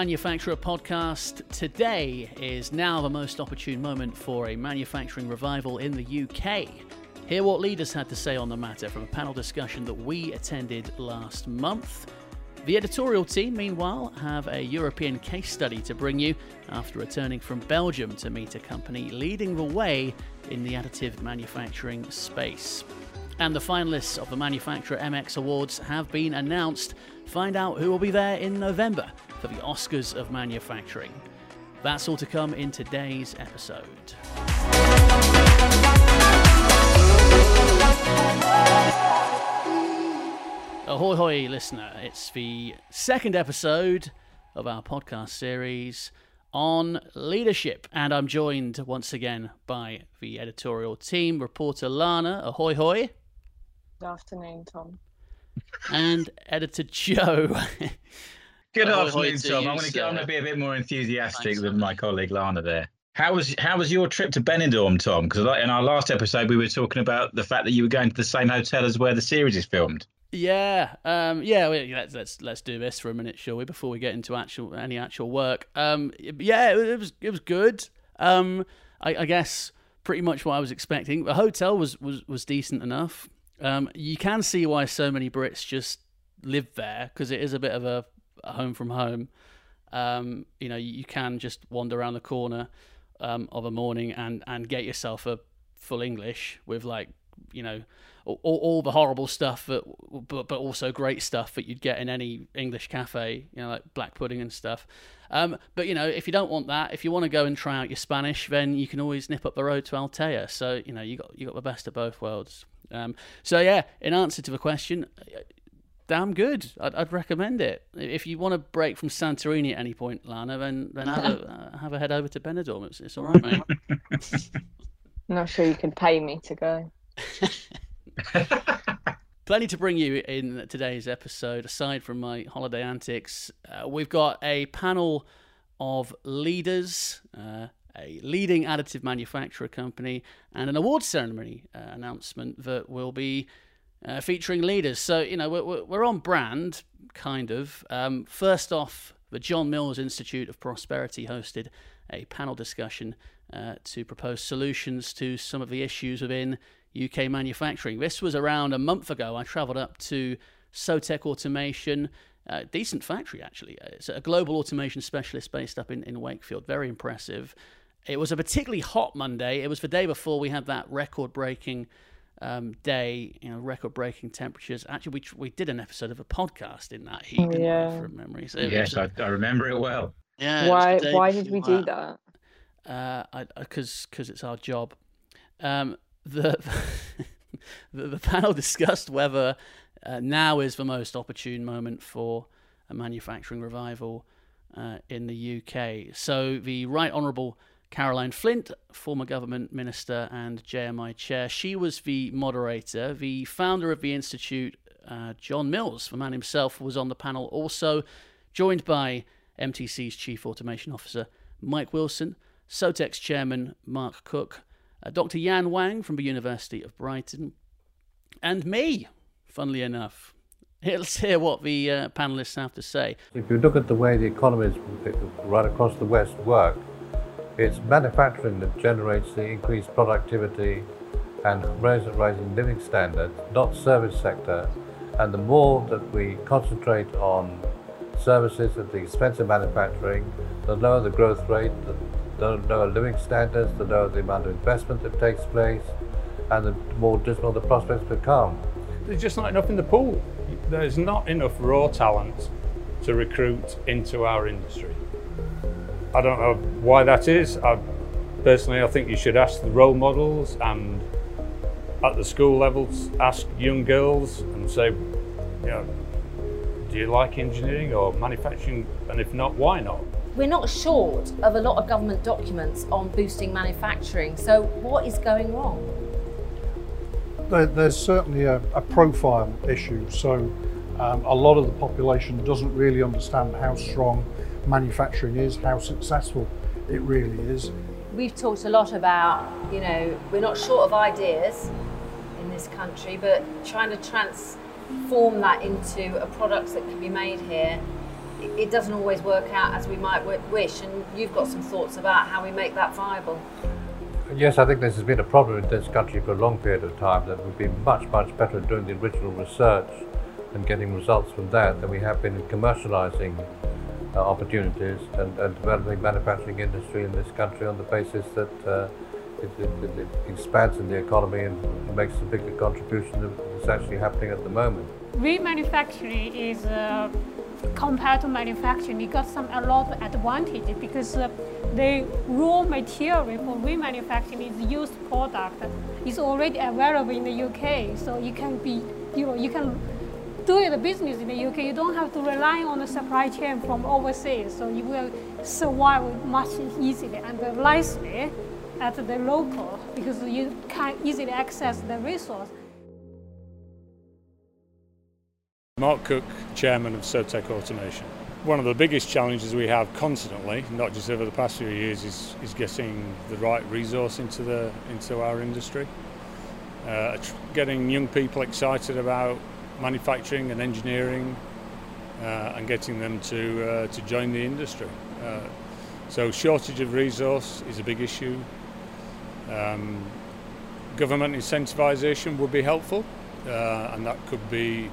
Manufacturer podcast. Today is now the most opportune moment for a manufacturing revival in the UK. Hear what leaders had to say on the matter from a panel discussion that we attended last month. The editorial team, meanwhile, have a European case study to bring you after returning from Belgium to meet a company leading the way in the additive manufacturing space. And the finalists of the Manufacturer MX Awards have been announced. Find out who will be there in November for the Oscars of Manufacturing. That's all to come in today's episode. Ahoy, hoy, listener. It's the second episode of our podcast series on leadership. And I'm joined once again by the editorial team, reporter Lana. Ahoy, hoy. Good afternoon, Tom. And editor Joe. Good afternoon, Tom. I'm going to be a bit more enthusiastic than my colleague Lana there. How was how was your trip to Benidorm, Tom? Because in our last episode we were talking about the fact that you were going to the same hotel as where the series is filmed. Yeah, um, yeah. Let's let's let's do this for a minute, shall we? Before we get into actual any actual work. Um, yeah, it, was it was good. Um, I, I, guess pretty much what I was expecting. The hotel was was was decent enough. Um, you can see why so many Brits just live there because it is a bit of a, a home from home. Um, you know, you can just wander around the corner um, of a morning and and get yourself a full English with like you know all, all the horrible stuff but, but also great stuff that you'd get in any english cafe you know like black pudding and stuff um, but you know if you don't want that if you want to go and try out your spanish then you can always nip up the road to altea so you know you got you got the best of both worlds um, so yeah in answer to the question damn good. I'd, I'd, recommend it. If you want to break from santorini at any point lana then then have a, uh, have a head over to benidorm. It's, it's all right mate. I'm not sure you can pay me to go. Plenty to bring you in today's episode. Aside from my holiday antics, uh, we've got a panel of leaders, uh, a leading additive manufacturer company, and an awards ceremony uh, announcement that will be uh, featuring leaders. So, you know, we're, we're on brand, kind of. Um, first off, the John Mills Institute of Prosperity hosted a panel discussion uh, to propose solutions to some of the issues within UK manufacturing. This was around a month ago. I travelled up to Sewtec Automation, uh, decent factory actually. Uh, it's a global automation specialist based up in, in Wakefield. Very impressive. It was a particularly hot Monday. It was the day before we had that record breaking um, day, you know, record breaking temperatures. Actually, we, we did an episode of a podcast in that heat, yeah. from memory. So yes, I, I remember it well. Yeah. Why, why did we do that? Uh, because because it's our job. Um, the, the, the panel discussed whether uh, now is the most opportune moment for a manufacturing revival uh, in the UK. So the Right Honourable Caroline Flint, former government minister and JMI chair, she was the moderator. The founder of the institute, uh, John Mills, the man himself, was on the panel also, joined by MTC's chief automation officer Mike Wilson, Sewtec's chairman Mark Cook, uh, Dr. Yan Wang from the University of Brighton, and me, funnily enough. Let's hear what the uh, panelists have to say. If you look at the way the economies right across the West work, it's manufacturing that generates the increased productivity and rising living standards, not service sector. And the more that we concentrate on services at the expense of manufacturing, the lower the growth rate, the lower living standards, the lower the amount of investment that takes place, and the more dismal the prospects become. There's just not enough in the pool. There's not enough raw talent to recruit into our industry. I don't know why that is. I, personally, I think you should ask the role models and at the school levels, ask young girls and say, you know, do you like engineering or manufacturing? And if not, why not? We're not short of a lot of government documents on boosting manufacturing, so what is going wrong? there's certainly a, a, profile issue, so um, a lot of the population doesn't really understand how strong manufacturing is, how successful it really is. We've talked a lot about, you know, we're not short of ideas in this country, but trying to transform that into a product that can be made here it doesn't always work out as we might wish. And you've got some thoughts about how we make that viable. Yes, I think this has been a problem in this country for a long period of time, that we've been much, much better at doing the original research and getting results from that than we have been in commercializing uh, opportunities and, and, developing manufacturing industry in this country on the basis that uh, it, it, it, expands in the economy and makes a bigger contribution than is actually happening at the moment. Remanufacturing is uh, compared to manufacturing, it got some a lot of advantages because uh, the raw material for remanufacturing is used product is already available in the UK, so you can be you know you can do the business in the UK. You don't have to rely on the supply chain from overseas, so you will survive much easily and nicely at the local because you can easily access the resource. Mark Cook, Chairman of Sewtec Automation. One of the biggest challenges we have constantly, not just over the past few years, is, is getting the right resource into, the, into our industry. Uh, getting young people excited about manufacturing and engineering uh, and getting them to, uh, to join the industry. Uh, so shortage of resource is a big issue. Um, government incentivisation would be helpful uh, and that could be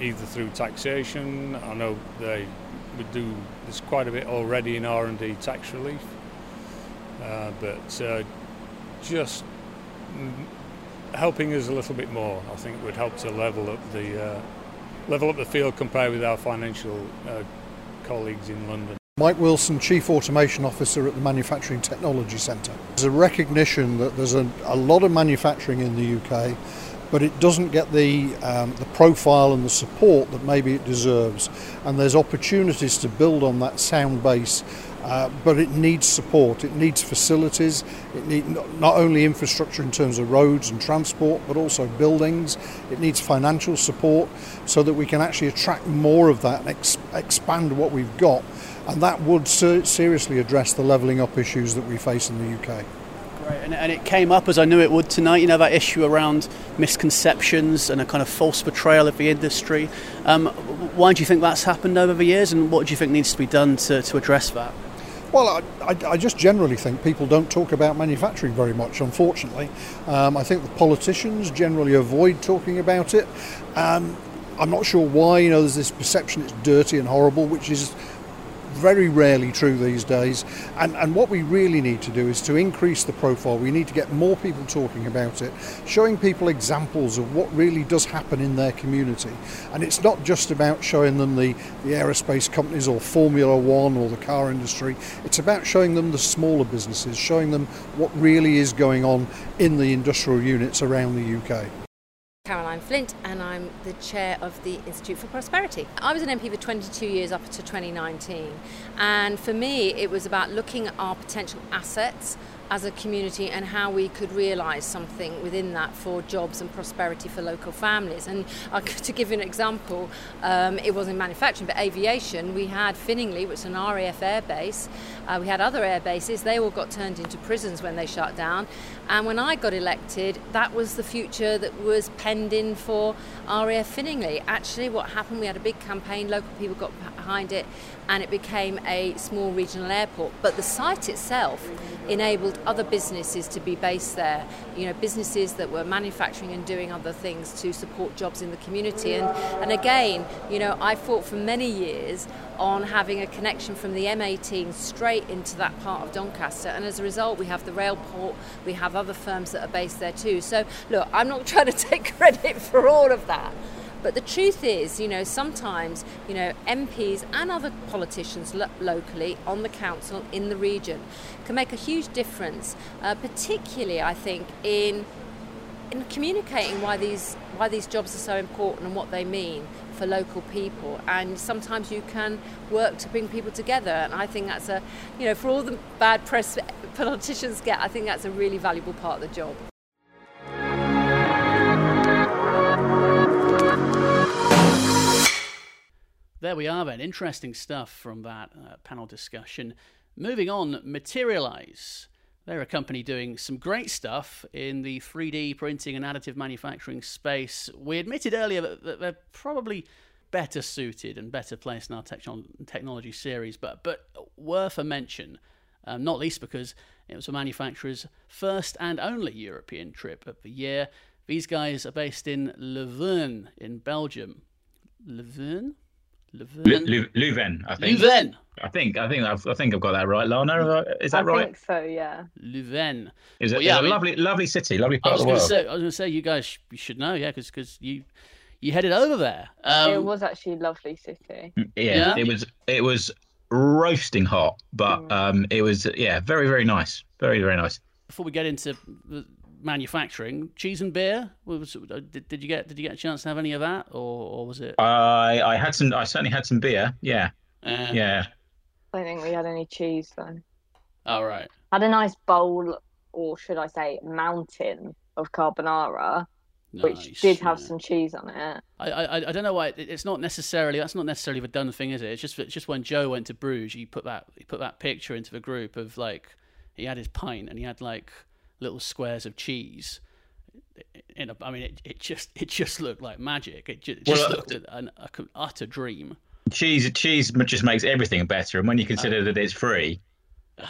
either through taxation. I know they would do there's quite a bit already in R&D tax relief, uh, but just helping us a little bit more, I think, would help to level up the uh, level up the field compared with our financial uh, colleagues in London. Mike Wilson, Chief Automation Officer at the Manufacturing Technology Centre. There's a recognition that there's a, a lot of manufacturing in the UK but it doesn't get the, um, the profile and the support that maybe it deserves. And there's opportunities to build on that sound base, uh, but it needs support, it needs facilities, it needs not only infrastructure in terms of roads and transport, but also buildings, it needs financial support so that we can actually attract more of that and ex- expand what we've got. And that would ser- seriously address the levelling up issues that we face in the UK. Great, and, and, it came up as I knew it would tonight. You know that issue around misconceptions and a kind of false portrayal of the industry. Um, why do you think that's happened over the years, and what do you think needs to be done to, to address that? Well, I, I, just generally think people don't talk about manufacturing very much, unfortunately. Um, I think the politicians generally avoid talking about it. Um, I'm not sure why, you know, there's this perception it's dirty and horrible, which is very rarely true these days. And, and what we really need to do is to increase the profile. We need to get more people talking about it, showing people examples of what really does happen in their community. And it's not just about showing them the, the aerospace companies or Formula One or the car industry, it's about showing them the smaller businesses, showing them what really is going on in the industrial units around the UK. Caroline Flint, and I'm the chair of the Institute for Prosperity. I was an MP for 22 years up to 2019, and for me, it was about looking at our potential assets as a community and how we could realise something within that for jobs and prosperity for local families. And to give you an example, um, it was in manufacturing, but aviation, we had Finningley, which is an RAF airbase. Uh, we had other air bases. They all got turned into prisons when they shut down. And when I got elected, that was the future that was penned in for RAF Finningley. Actually, what happened, we had a big campaign, local people got behind it, and it became a small regional airport. But the site itself enabled other businesses to be based there. You know, businesses that were manufacturing and doing other things to support jobs in the community. And, and again, you know, I fought for many years on having a connection from the M18 straight into that part of Doncaster. And as a result, we have the rail port, we have other firms that are based there too. So, look, I'm not trying to take credit for all of that. But the truth is, you know, sometimes, you know, MPs and other politicians lo- locally on the council in the region can make a huge difference, uh, particularly, I think, in in communicating why these why these jobs are so important and what they mean for local people and sometimes you can work to bring people together and I think that's a you know for all the bad press politicians get I think that's a really valuable part of the job. There we are then. Interesting stuff from that uh, panel discussion. Moving on, Materialise. They're a company doing some great stuff in the 3D printing and additive manufacturing space. We admitted earlier that, they're probably better suited and better placed in our technology series, but but worth a mention, um, not least because it was a manufacturer's first and only European trip of the year. These guys are based in Leuven in Belgium. Leuven? Leuven? Leuven, I think. Leuven. I think I think I've, I think I've got that right, Lana. Is that I right? I think so. Yeah. Leuven. Is it? Well, yeah, I mean, lovely, lovely city, lovely part of the world. Say, I was going to say you guys sh- you should know, yeah, because because you you headed over there. Um, it was actually a lovely city. Yeah, yeah, it was. It was roasting hot, but mm. um, it was yeah, very very nice, very very nice. Before we get into manufacturing, cheese and beer. Was, uh, did, did you get did you get a chance to have any of that, or, or was it? I I had some. I certainly had some beer. Yeah, uh, yeah. I don't think we had any cheese though. All right. Had a nice bowl, or should I say, mountain of carbonara. Nice, which did have yeah. some cheese on it. I, I I don't know why it's not necessarily that's not necessarily the done thing, is it? It's just it's just when Joe went to Bruges, he put that he put that picture into the group of like he had his pint and he had like little squares of cheese. In a, I mean, it, it just it just looked like magic. It just, well, looked at an, an utter dream. Cheese cheese just makes everything better, and when you consider oh. that it's free,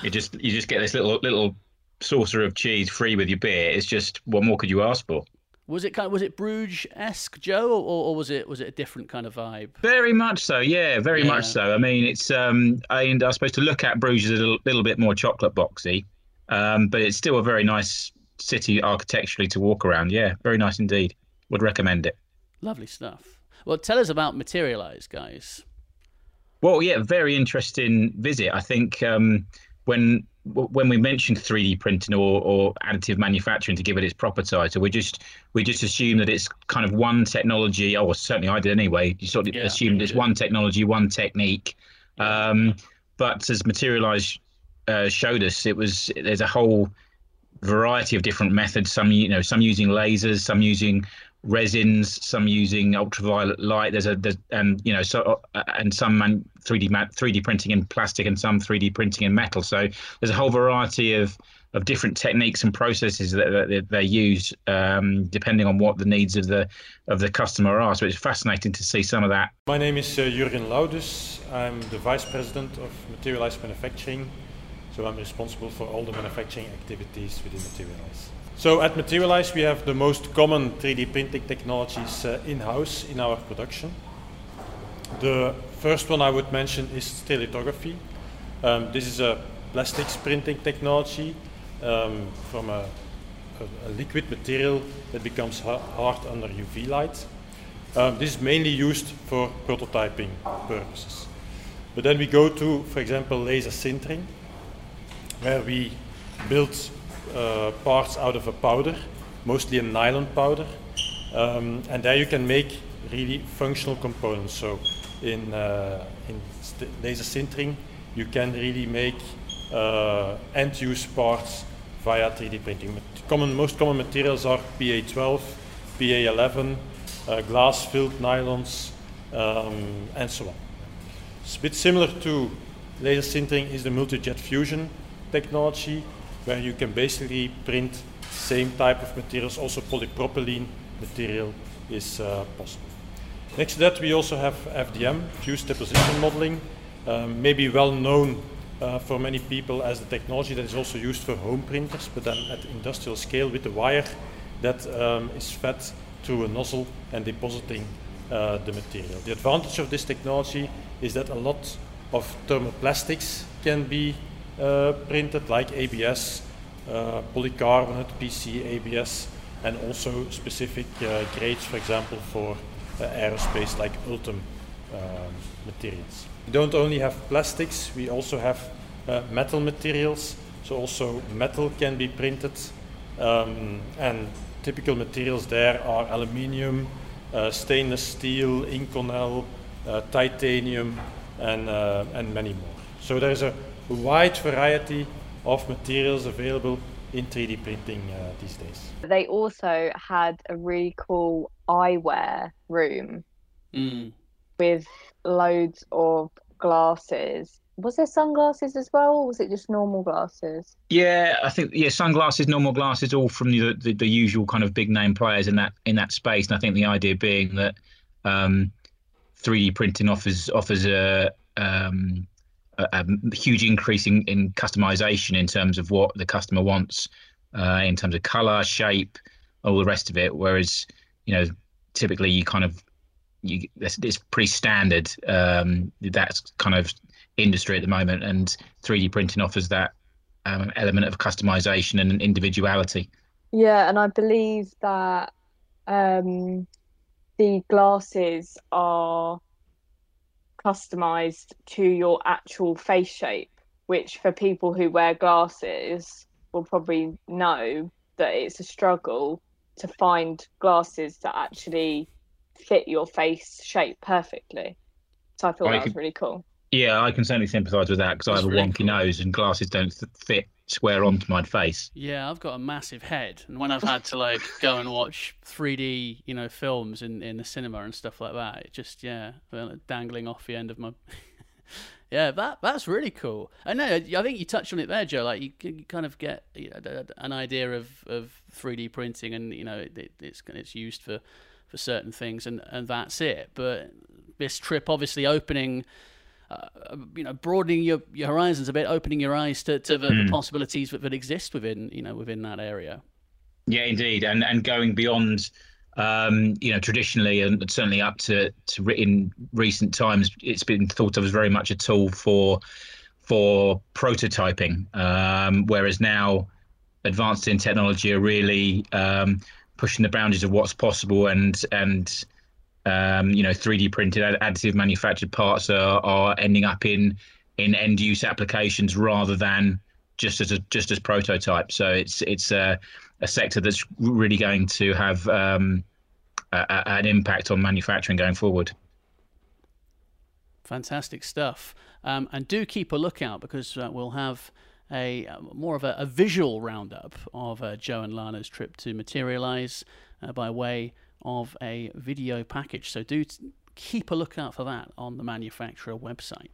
you just you just get this little little saucer of cheese free with your beer. It's just what more could you ask for? Was it kind of, was it Bruges esque, Joe, or, or was it was it a different kind of vibe? Very much so, yeah, very yeah. much so. I mean, it's um, and I suppose to look at Bruges is a little, little bit more chocolate boxy, um, but it's still a very nice city architecturally to walk around. Yeah, very nice indeed. Would recommend it. Lovely stuff. Well, tell us about Materialise, guys. Well, yeah, very interesting visit. I think um, when when we mentioned 3D printing or, or additive manufacturing to give it its proper title, we just we just assume that it's kind of one technology. Oh, certainly I did anyway. You sort of yeah, assumed it's one technology, one technique. Um, but as Materialise uh, showed us, it was there's a whole variety of different methods. Some you know, some using lasers, some using resins, some using ultraviolet light. There's a there's and you know so uh, and some man, 3D 3D printing in plastic and some 3D printing in metal. So there's a whole variety of of different techniques and processes that, that they use um, depending on what the needs of the of the customer are. So it's fascinating to see some of that. My name is uh, Jurgen Laudus. I'm the vice president of Materialise Manufacturing. So I'm responsible for all the manufacturing activities within Materialise. So at Materialise, we have the most common 3D printing technologies uh, in-house in our production. The first one I would mention is stereolithography. Um, this is a plastics printing technology um, from a, a, a, liquid material that becomes hard under UV light. Um, this is mainly used for prototyping purposes. But then we go to, for example, laser sintering, where we build uh, parts out of a powder, mostly a nylon powder. Um, and there you can make really functional components. So in, uh, in laser sintering, you can really make uh, end-use parts via 3D printing. Common, most common materials are PA12, PA11, uh, glass-filled nylons, um, and so on. It's a bit similar to laser sintering is the multi-jet fusion technology, where you can basically print same type of materials, also polypropylene material is uh, possible. Next to that, we also have FDM, fused deposition modeling, um, maybe well known uh, for many people as the technology that is also used for home printers, but then at industrial scale with a wire that um, is fed through a nozzle and depositing uh, the material. The advantage of this technology is that a lot of thermoplastics can be printed like ABS, uh, polycarbonate, PC, ABS, and also specific uh, grades, for example, for aerospace like Ultem um, materials. We don't only have plastics, we also have metal materials. So also metal can be printed, um, and typical materials there are aluminium, uh, stainless steel, Inconel, uh, titanium, and, uh, and many more. So there's a wide variety of materials available in 3D printing uh, these days. They also had a really cool eyewear room mm. with loads of glasses. Was there sunglasses as well, or was it just normal glasses? Yeah, I think yeah, sunglasses, normal glasses, all from the, the, the usual kind of big name players in that in that space. And I think the idea being that um, 3D printing offers offers a, um, a, huge increase in, in customization in terms of what the customer wants, uh, in terms of color, shape, all the rest of it. Whereas, you know, typically you kind of you, it's, it's pretty standard. Um, that's kind of industry at the moment, and 3D printing offers that um, element of customization and individuality. Yeah, and I believe that um, the glasses are customized to your actual face shape, which for people who wear glasses will probably know that it's a struggle to find glasses that actually fit your face shape perfectly. So I thought that was really cool. Yeah, I can certainly sympathise with that because I have a really wonky cool. nose and glasses don't fit square onto my face. Yeah, I've got a massive head, and when I've had to like go and watch 3D, you know, films in in the cinema and stuff like that, it just yeah, dangling off the end of my. yeah, that that's really cool. I know. I think you touched on it there, Joe. Like you, you kind of get an idea of of 3D printing, and you know, it, it's it's used for for certain things, and and that's it. But this trip, obviously, opening uh, you know, broadening your, your horizons a bit, opening your eyes to, to the, mm. the possibilities that, that exist within, you know, within that area. Yeah, indeed, and and going beyond, um, you know, traditionally and certainly up to to in recent times, it's been thought of as very much a tool for for prototyping, um, whereas now advanced in technology are really um, pushing the boundaries of what's possible and and um, you know, 3D printed additive manufactured parts are, are ending up in in end use applications rather than just as a just as prototype. So it's it's a, a sector that's really going to have um, a, a, an impact on manufacturing going forward. Fantastic stuff, um, and do keep a lookout because uh, we'll have a uh, more of a, a visual roundup of uh, Joe and Lana's trip to Materialise uh, by way of a video package. So do keep a lookout for that on the manufacturer website.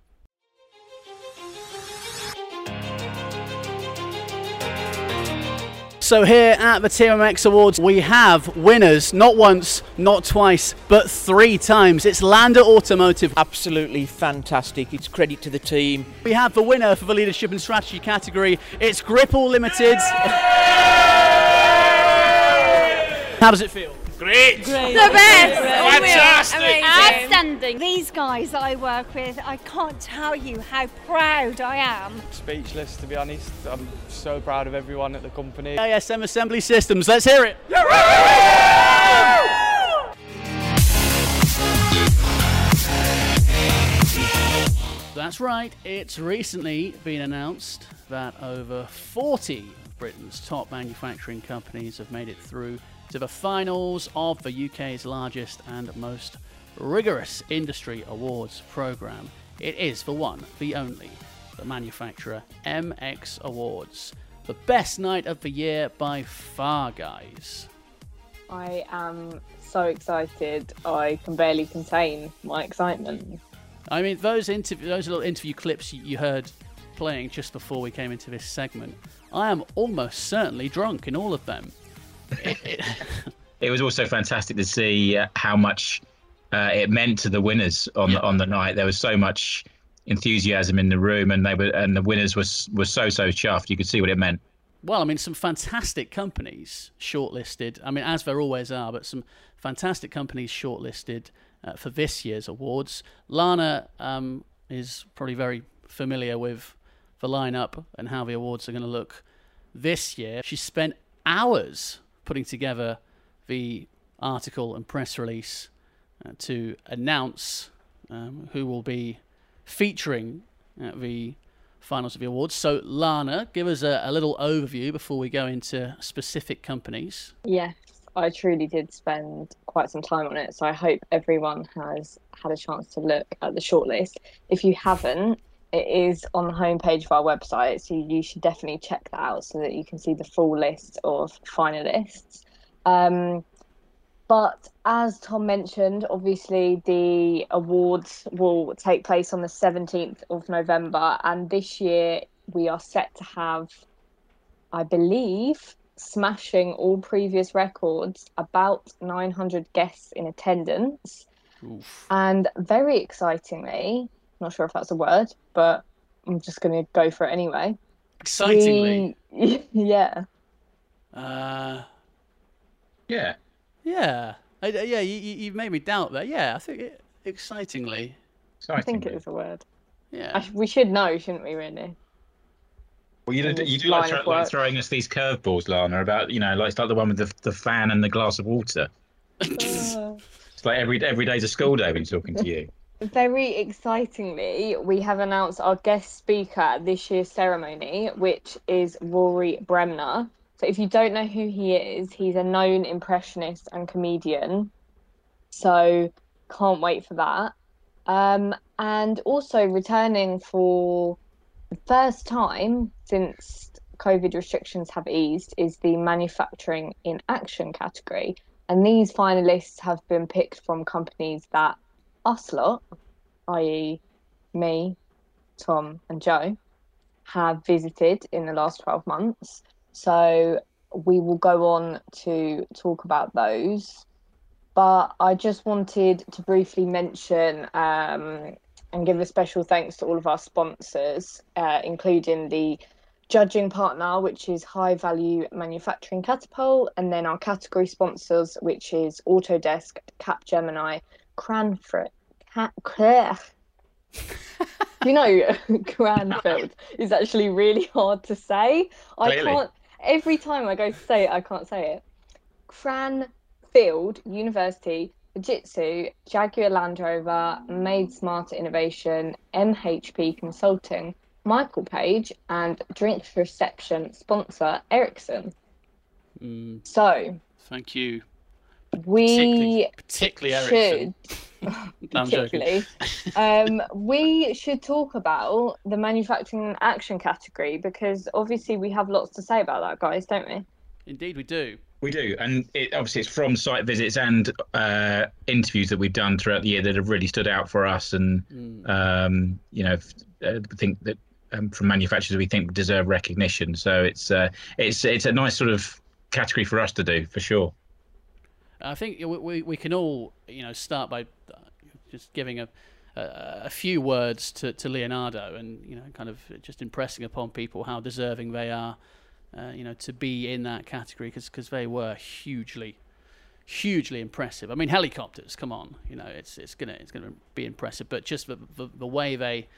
So here at the TMX Awards, we have winners not once, not twice, but three times. It's Lander Automotive. Absolutely fantastic. It's credit to the team. We have the winner for the leadership and strategy category. It's Gripple Limited. How does it feel? Great. Great. The best. Fantastic. Outstanding. These guys I work with, I can't tell you how proud I am. Speechless, to be honest. I'm so proud of everyone at the company. ASM Assembly Systems, let's hear it. That's right, it's recently been announced that over 40 of Britain's top manufacturing companies have made it through to the finals of the UK's largest and most rigorous industry awards programme. It is the one, the only, the manufacturer MX Awards. The best night of the year by far, guys. I am so excited. I can barely contain my excitement. I mean, those interview, those little interview clips you heard playing just before we came into this segment, I am almost certainly drunk in all of them it, was also fantastic to see uh, how much uh, it meant to the winners on the on the night. There was so much enthusiasm in the room, and they were and the winners was were so so chuffed. You could see what it meant. Well, I mean, some fantastic companies shortlisted. I mean, as there always are, but some fantastic companies shortlisted uh, for this year's awards. Lana um, is probably very familiar with the lineup and how the awards are going to look this year. She spent hours putting together the article and press release uh, to announce um, who will be featuring at the finals of the awards. So, Lana, give us a, a little overview before we go into specific companies. Yes, I truly did spend quite some time on it. So, I hope everyone has had a chance to look at the shortlist. If you haven't, it is on the homepage of our website, so you should definitely check that out so that you can see the full list of finalists. Um, but as Tom mentioned, obviously the awards will take place on the 17th of November, and this year we are set to have, I believe, smashing all previous records, about 900 guests in attendance. Oof. And very excitingly, not sure if that's a word, but I'm just going to go for it anyway. Excitingly? We, yeah. Uh, yeah. Yeah. I, yeah, you, you've made me doubt that. Yeah, I think it, excitingly. I think it is a word. Yeah. I, we should know, shouldn't we, really? Well, you, In do, you do like, line thro- of like throwing us these curveballs, Lana, about, you know, like, it's like the one with the, the fan and the glass of water. Uh, It's like every every day's a school day when talking to you. Very excitingly, we have announced our guest speaker at this year's ceremony, which is Rory Bremner. So, if you don't know who he is, he's a known impressionist and comedian. So, can't wait for that. Um, and also returning for the first time since COVID restrictions have eased is the manufacturing in action category. And these finalists have been picked from companies that us lot, i.e., me, Tom, and Joe, have visited in the last 12 months. So we will go on to talk about those. But I just wanted to briefly mention um, and give a special thanks to all of our sponsors, uh, including the judging partner, which is High Value Manufacturing Catapult, and then our category sponsors, which is Autodesk, Capgemini, Cranford, Ca- you know, Cranfield is actually really hard to say. I Clearly. can't. Every time I go to say it, I can't say it. Cranfield University, Fujitsu, Jaguar Land Rover, Made Smarter Innovation, MHP Consulting, Michael Page, and Drinks Reception sponsor Ericsson. Mm, So thank you. We Particularly should No, I'm joking. particularly um, we should talk about the manufacturing and action category because obviously we have lots to say about that, guys, don't we? Indeed, we do. We do, and it, obviously it's from site visits and uh, interviews that we've done throughout the year that have really stood out for us, and Mm. um, you know, f- uh, think that um, from manufacturers we think deserve recognition. So it's uh, it's it's a nice sort of category for us to do for sure. I think we, we, we can all, you know, start by uh, just giving a, a, a few words to, to Leonardo and, you know, kind of just impressing upon people how deserving they are, uh, you know, to be in that category because they were hugely, hugely impressive. I mean, helicopters, come on, you know, it's it's gonna it's gonna be impressive, but just the the, the way they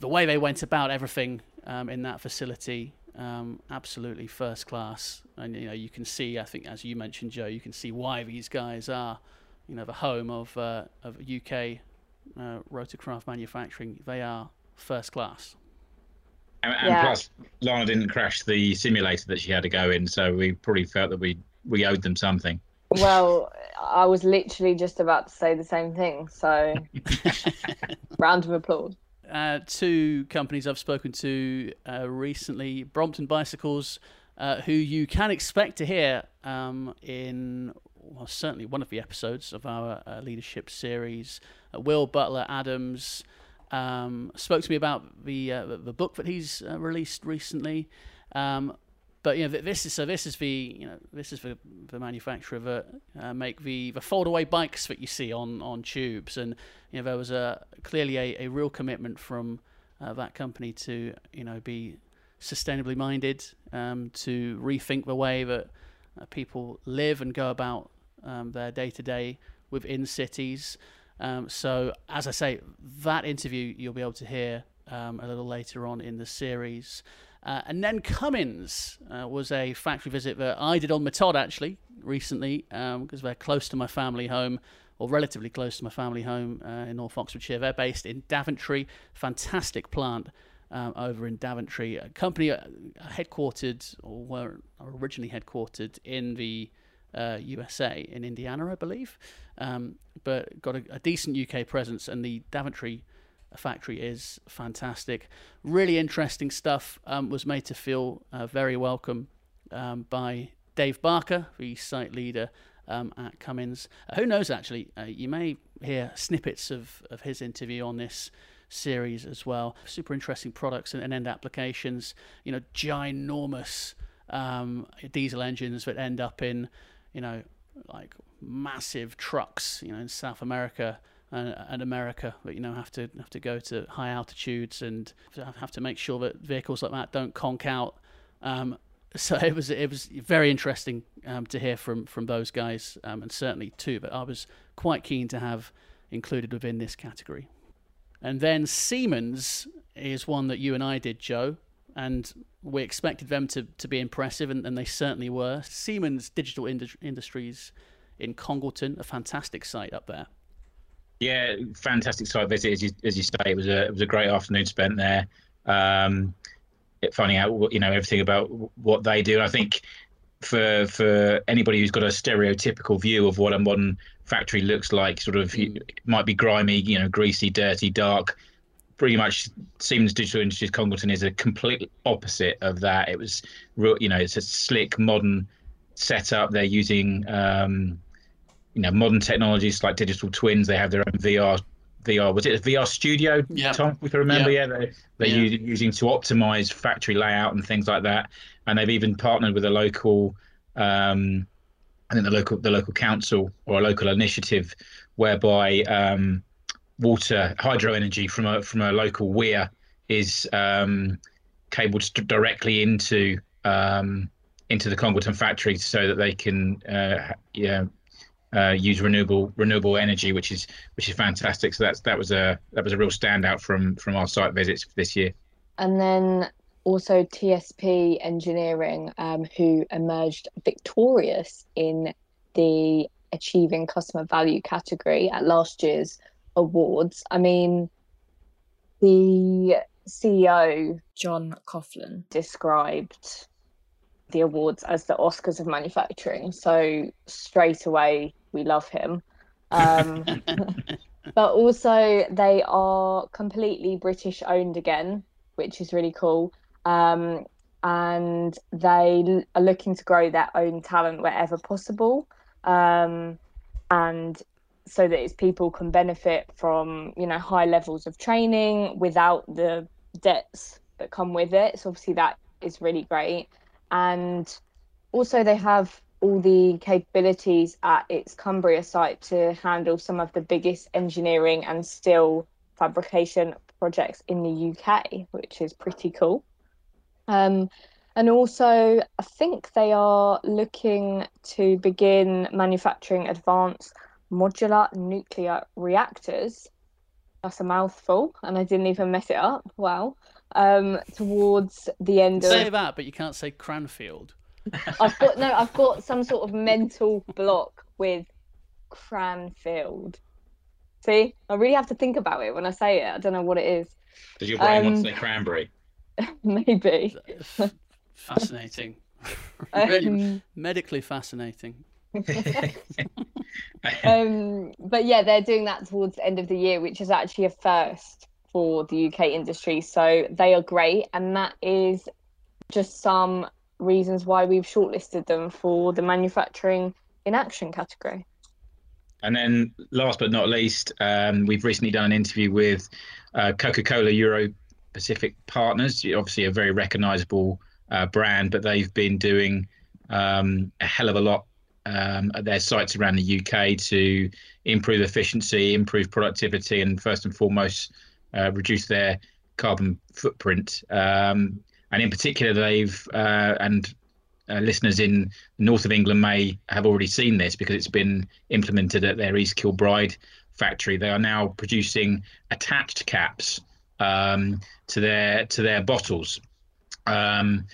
the way they went about everything um, in that facility, um, absolutely first class. And you know, you can see, I think, as you mentioned, Joe, you can see why these guys are, you know, the home of uh, of UK uh, rotorcraft manufacturing. They are first class. And, and Yeah. plus, Lana didn't crash the simulator that she had to go in, so we probably felt that we we owed them something. Well, I was literally just about to say the same thing, so round of applause. Uh, two companies I've spoken to uh, recently Brompton Bicycles, uh, who you can expect to hear um, in well, certainly one of the episodes of our uh, leadership series. Uh, Will Butler Adams um, spoke to me about the uh, the- book that he's released recently. Um, but you know, this is so. This is the you know this is the, the manufacturer that uh, make the the foldaway bikes that you see on on tubes, and you know there was a clearly a, a real commitment from uh, that company to you know be sustainably minded, um, to rethink the way that uh, people live and go about um, their day to day within cities. Um, so, as I say, that interview you'll be able to hear um, a little later on in the series. Uh, and then Cummins uh, was a factory visit that I did on Metod actually recently because they're close to my family home or relatively close to my family home uh, in North Oxfordshire. They're based in Daventry, fantastic plant um, over in Daventry. A company uh, headquartered or were originally headquartered in the uh, USA in Indiana, I believe, um, but got a, a decent UK presence, and the Daventry factory is fantastic. Really interesting stuff. Um, was made to feel uh, very welcome um, by Dave Barker, the site leader um, at Cummins. Uh, who knows? Actually, uh, you may hear snippets of, of his interview on this series as well. Super interesting products and, and end applications. You know, ginormous um, diesel engines that end up in, you know, like massive trucks, you know, in South America and, and America, but you know have to have to go to high altitudes and have to make sure that vehicles like that don't conk out. Um, so it was it was very interesting um, to hear from from those guys, um, and certainly too. But I was quite keen to have included within this category. And then Siemens is one that you and I did, Joe, and we expected them to, to be impressive, and, and they certainly were. Siemens Digital Industries in Congleton, a fantastic site up there. Yeah, fantastic site visit as you as you say. It was a it was a great afternoon spent there, um, finding out you know everything about what they do. And I think for for anybody who's got a stereotypical view of what a modern factory looks like, sort of mm. might be grimy, you know, greasy, dirty, dark. Pretty much, Siemens Digital Industries Congleton is a complete opposite of that. It was, real, you know, it's a slick, modern setup. They're using um, you know modern technologies like digital twins. They have their own VR VR. Was it a VR studio, yeah. Tom? If I remember, yeah, yeah they, they're yeah. using to optimize factory layout and things like that. And they've even partnered with a local, um, I think the local the local council or a local initiative, whereby um, water hydro energy from a from a local weir is um, cabled directly into um, into the Congleton factory so that they can uh, yeah uh, use renewable renewable energy, which is which is fantastic. So that's that was a that was a real standout from from our site visits this year. And then also TSP Engineering, um, who emerged victorious in the achieving customer value category at last year's awards. I mean, the CEO John Coughlin described the awards as the Oscars of manufacturing. So straight away, we love him. Um, but also, they are completely British owned again, which is really cool. Um, and they are looking to grow their own talent wherever possible. Um, and so that its people can benefit from you know high levels of training without the debts that come with it so obviously that is really great and also they have all the capabilities at its Cumbria site to handle some of the biggest engineering and steel fabrication projects in the UK, which is pretty cool. Um, and also, I think they are looking to begin manufacturing advanced modular nuclear reactors. That's a mouthful, and I didn't even mess it up. Wow. Um, towards the end of. Say that, but you can't say Cranfield. I've got no. I've got some sort of mental block with Cranfield. See, I really have to think about it when I say it. I don't know what it is. Does your brain um, want to say cranberry? Maybe. Fascinating. really um, medically fascinating. um, but yeah, they're doing that towards the end of the year, which is actually a first for the UK industry. So they are great, and that is just some reasons why we've shortlisted them for the manufacturing in action category. And then, last but not least, um, we've recently done an interview with uh, Coca Cola Euro Pacific Partners, obviously a very recognizable uh, brand, but they've been doing um, a hell of a lot um, at their sites around the UK to improve efficiency, improve productivity, and first and foremost, uh, reduce their carbon footprint. Um, and in particular, they've uh, and uh, listeners in north of England may have already seen this because it's been implemented at their East Kilbride factory. They are now producing attached caps um, to their to their bottles. Um,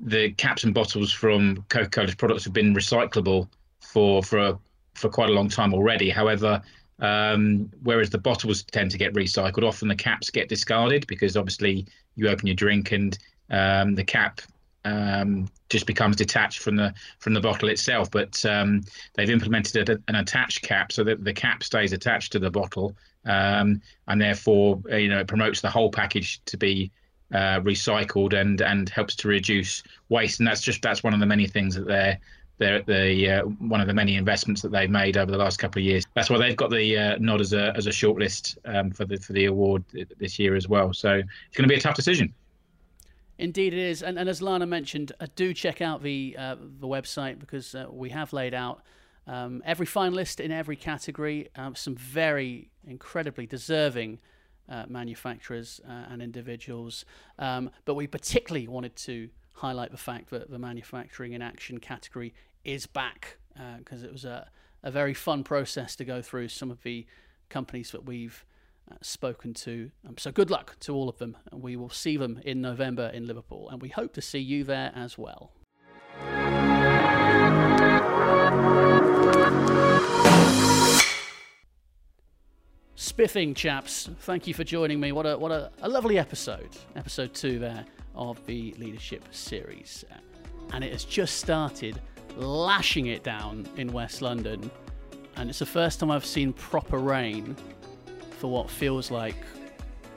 the caps and bottles from Coca-Cola's products have been recyclable for for for quite a long time already. However, um, whereas the bottles tend to get recycled, often the caps get discarded because obviously you open your drink and um, the cap um, just becomes detached from the from the bottle itself. But um, they've implemented a, an attached cap so that the cap stays attached to the bottle, um, and therefore uh, you know it promotes the whole package to be uh, recycled and and helps to reduce waste. And that's just that's one of the many things that they're they're the uh, one of the many investments that they've made over the last couple of years. That's why they've got the uh, nod as a as a shortlist um, for the for the award this year as well. So it's going to be a tough decision. Indeed, it is, and, and as Lana mentioned, uh, do check out the uh, the website because uh, we have laid out Um, every finalist in every category, um, some very incredibly deserving uh, manufacturers uh, and individuals. Um, but we particularly wanted to highlight the fact that the manufacturing in action category is back because uh, it was a, a very fun process to go through some of the companies that we've uh, spoken to. Um, so good luck to all of them. And we will see them in November in Liverpool, and we hope to see you there as well. Spiffing chaps, thank you for joining me. What a what a, a lovely episode, episode two there of the leadership series, and it has just started lashing it down in West London, and it's the first time I've seen proper rain for what feels like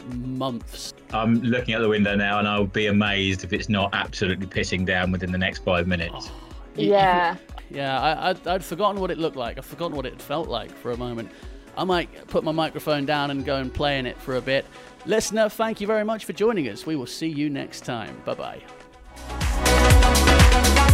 months. I'm looking out the window now, and I'll be amazed if it's not absolutely pissing down within the next five minutes. Oh, yeah. Yeah, I, I'd, I'd forgotten what it looked like. I've forgotten what it felt like for a moment. I might put my microphone down and go and play in it for a bit. Listener, thank you very much for joining us. We will see you next time. Bye bye.